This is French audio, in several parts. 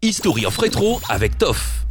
History of Retro avec Toff.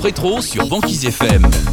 Retro sur Banquise. FM.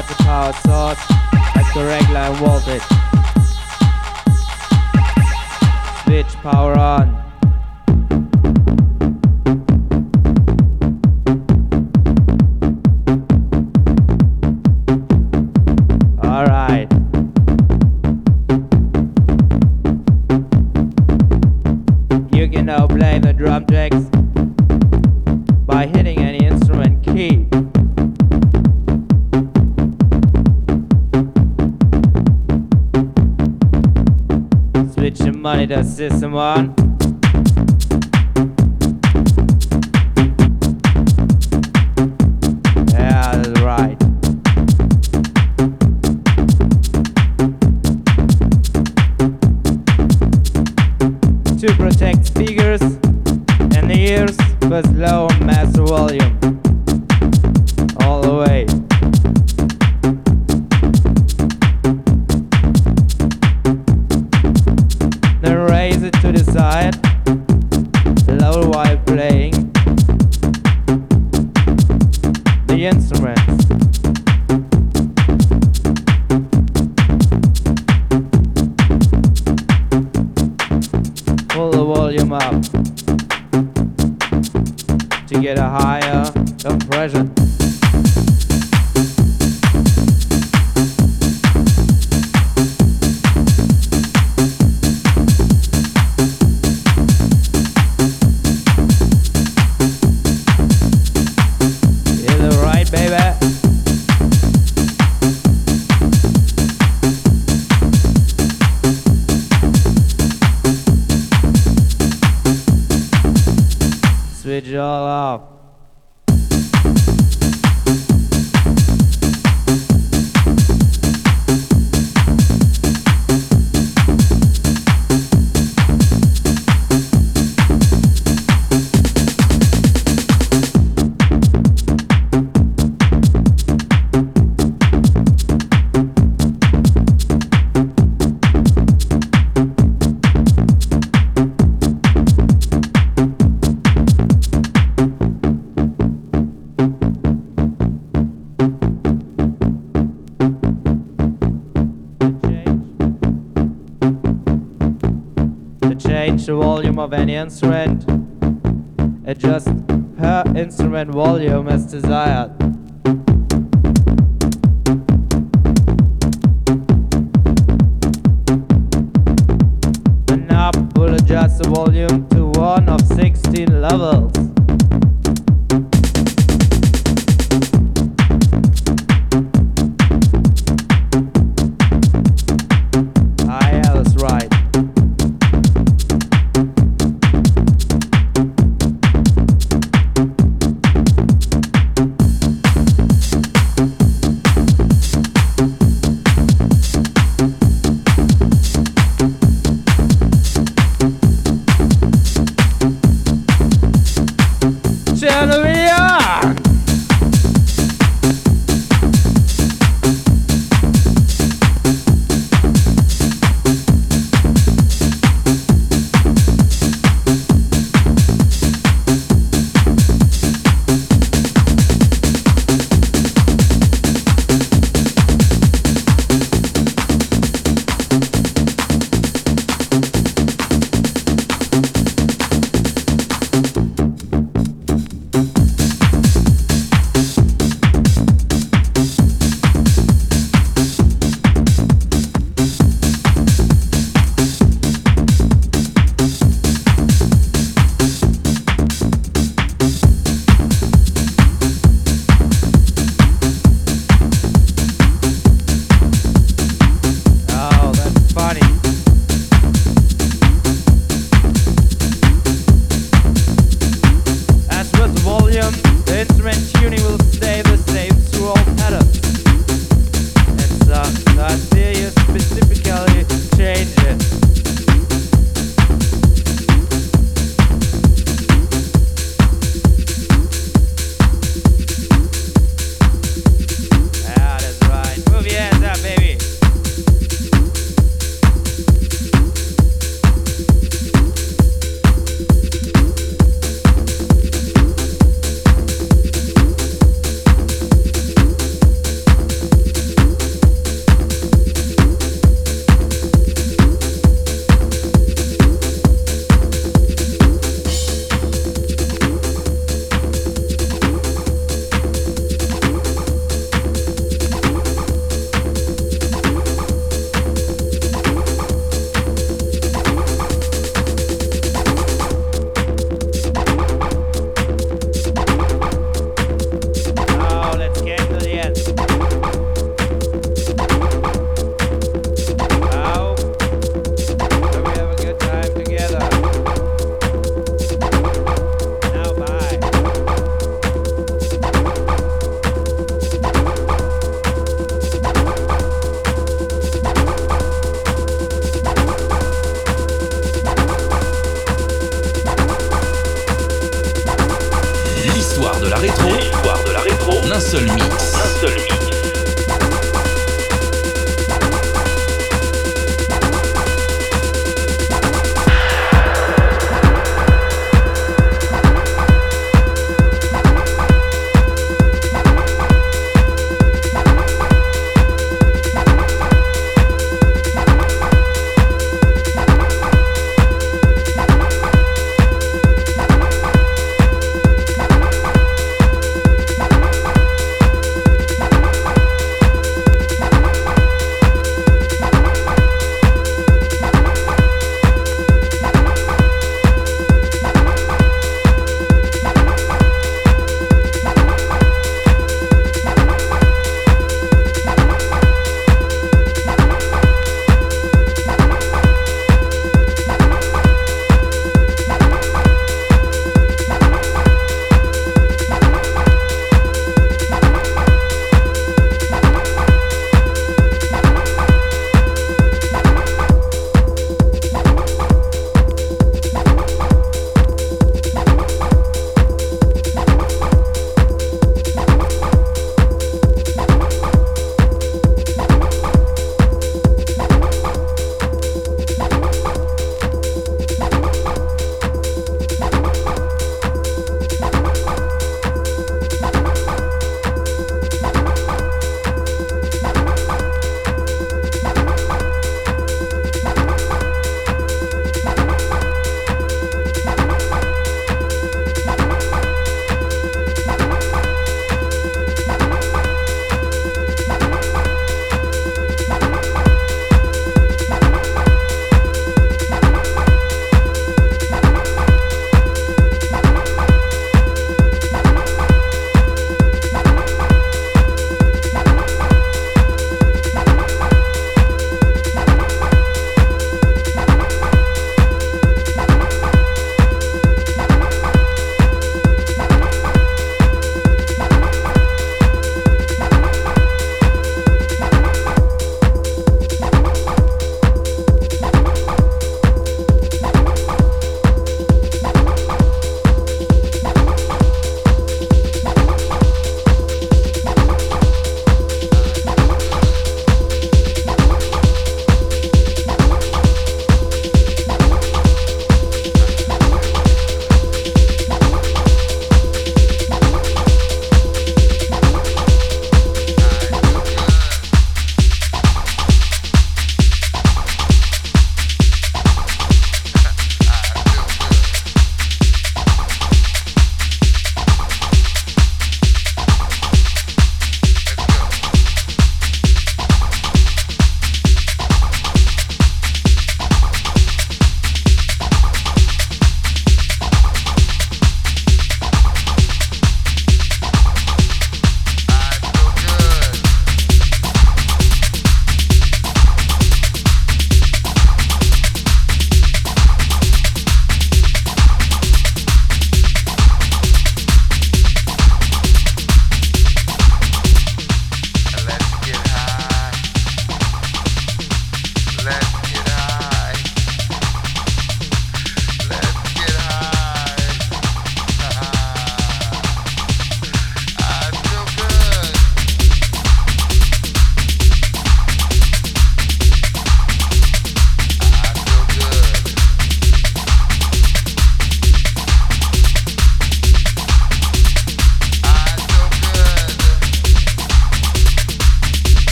got the power source, like the regular voltage. Switch power on.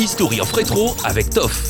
History of Retro avec Toff.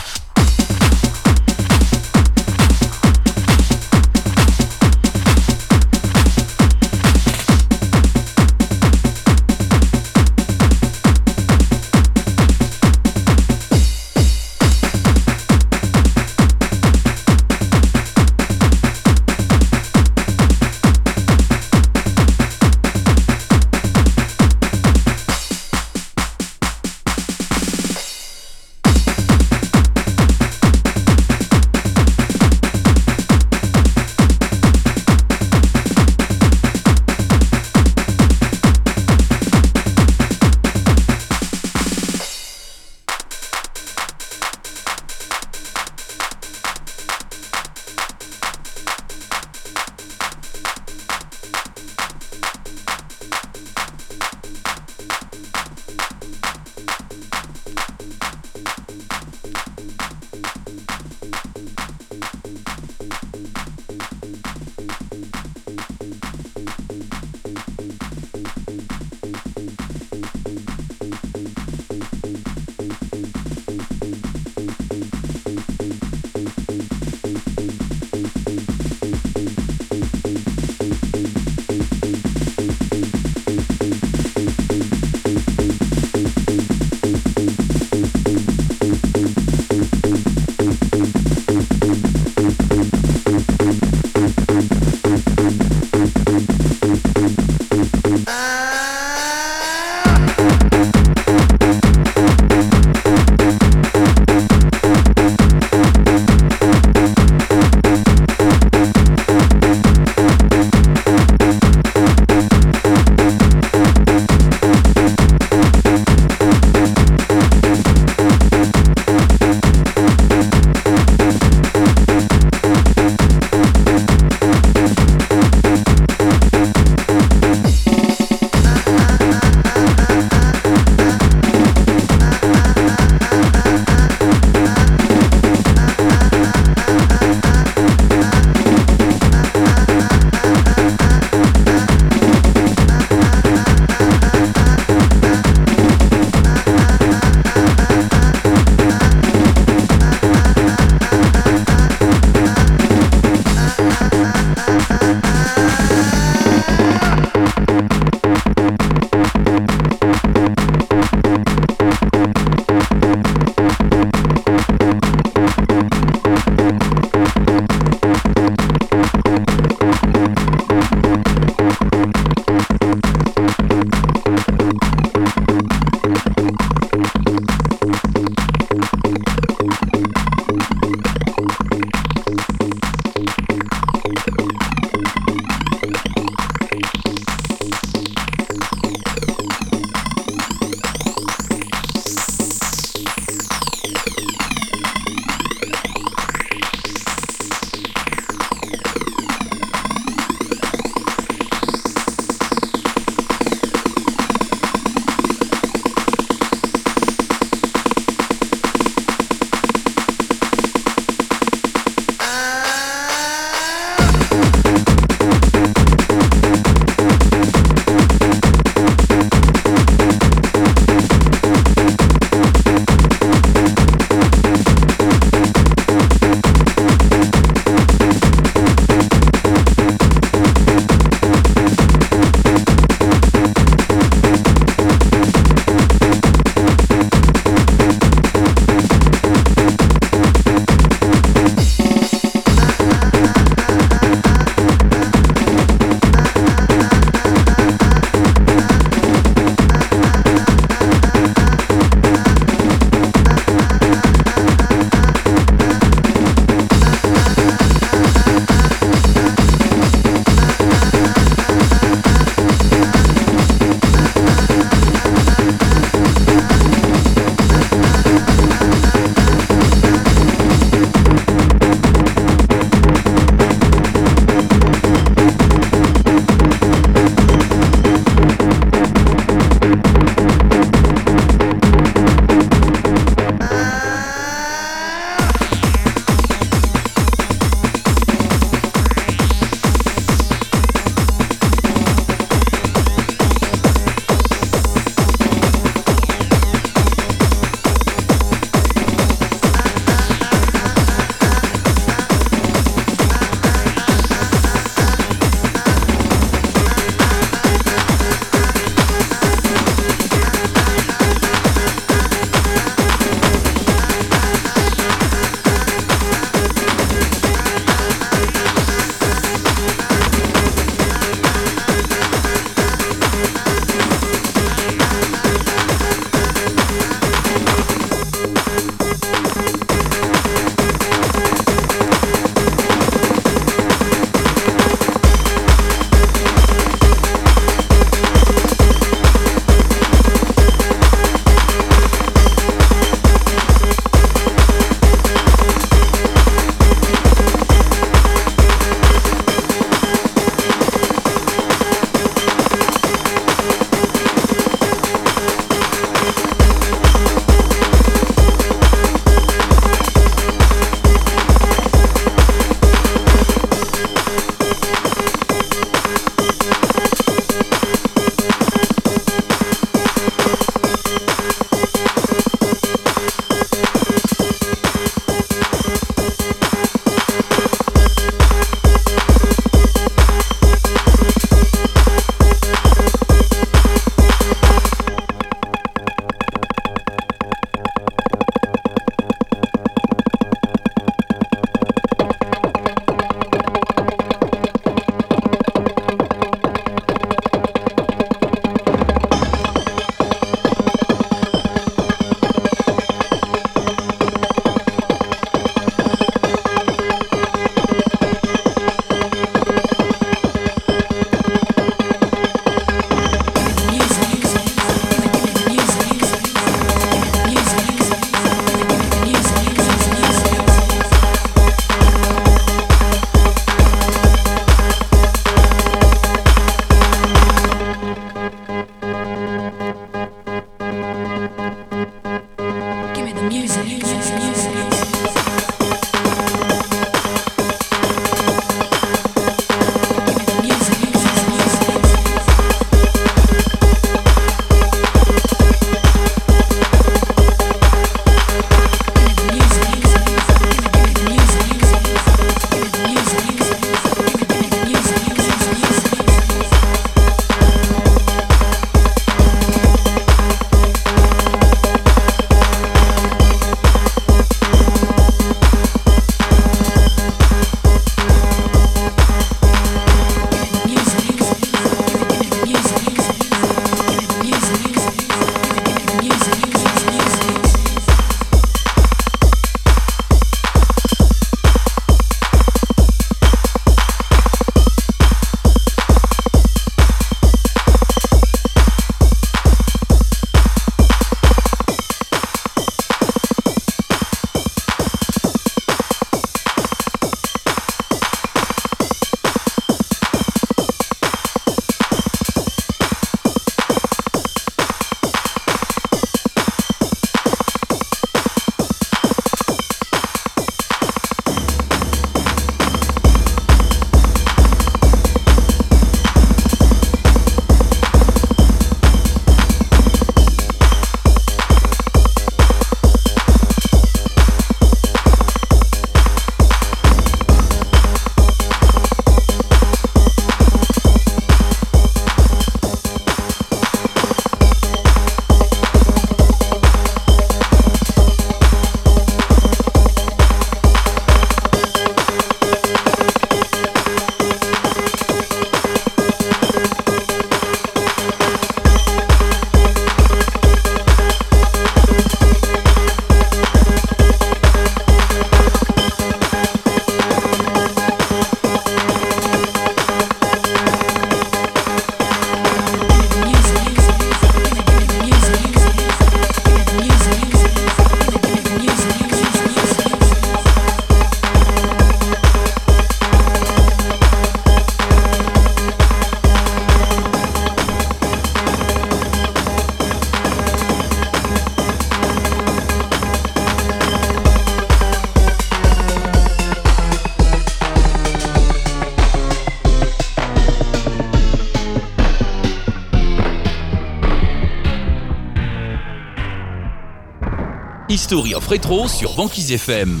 History of Retro sur Banquise FM.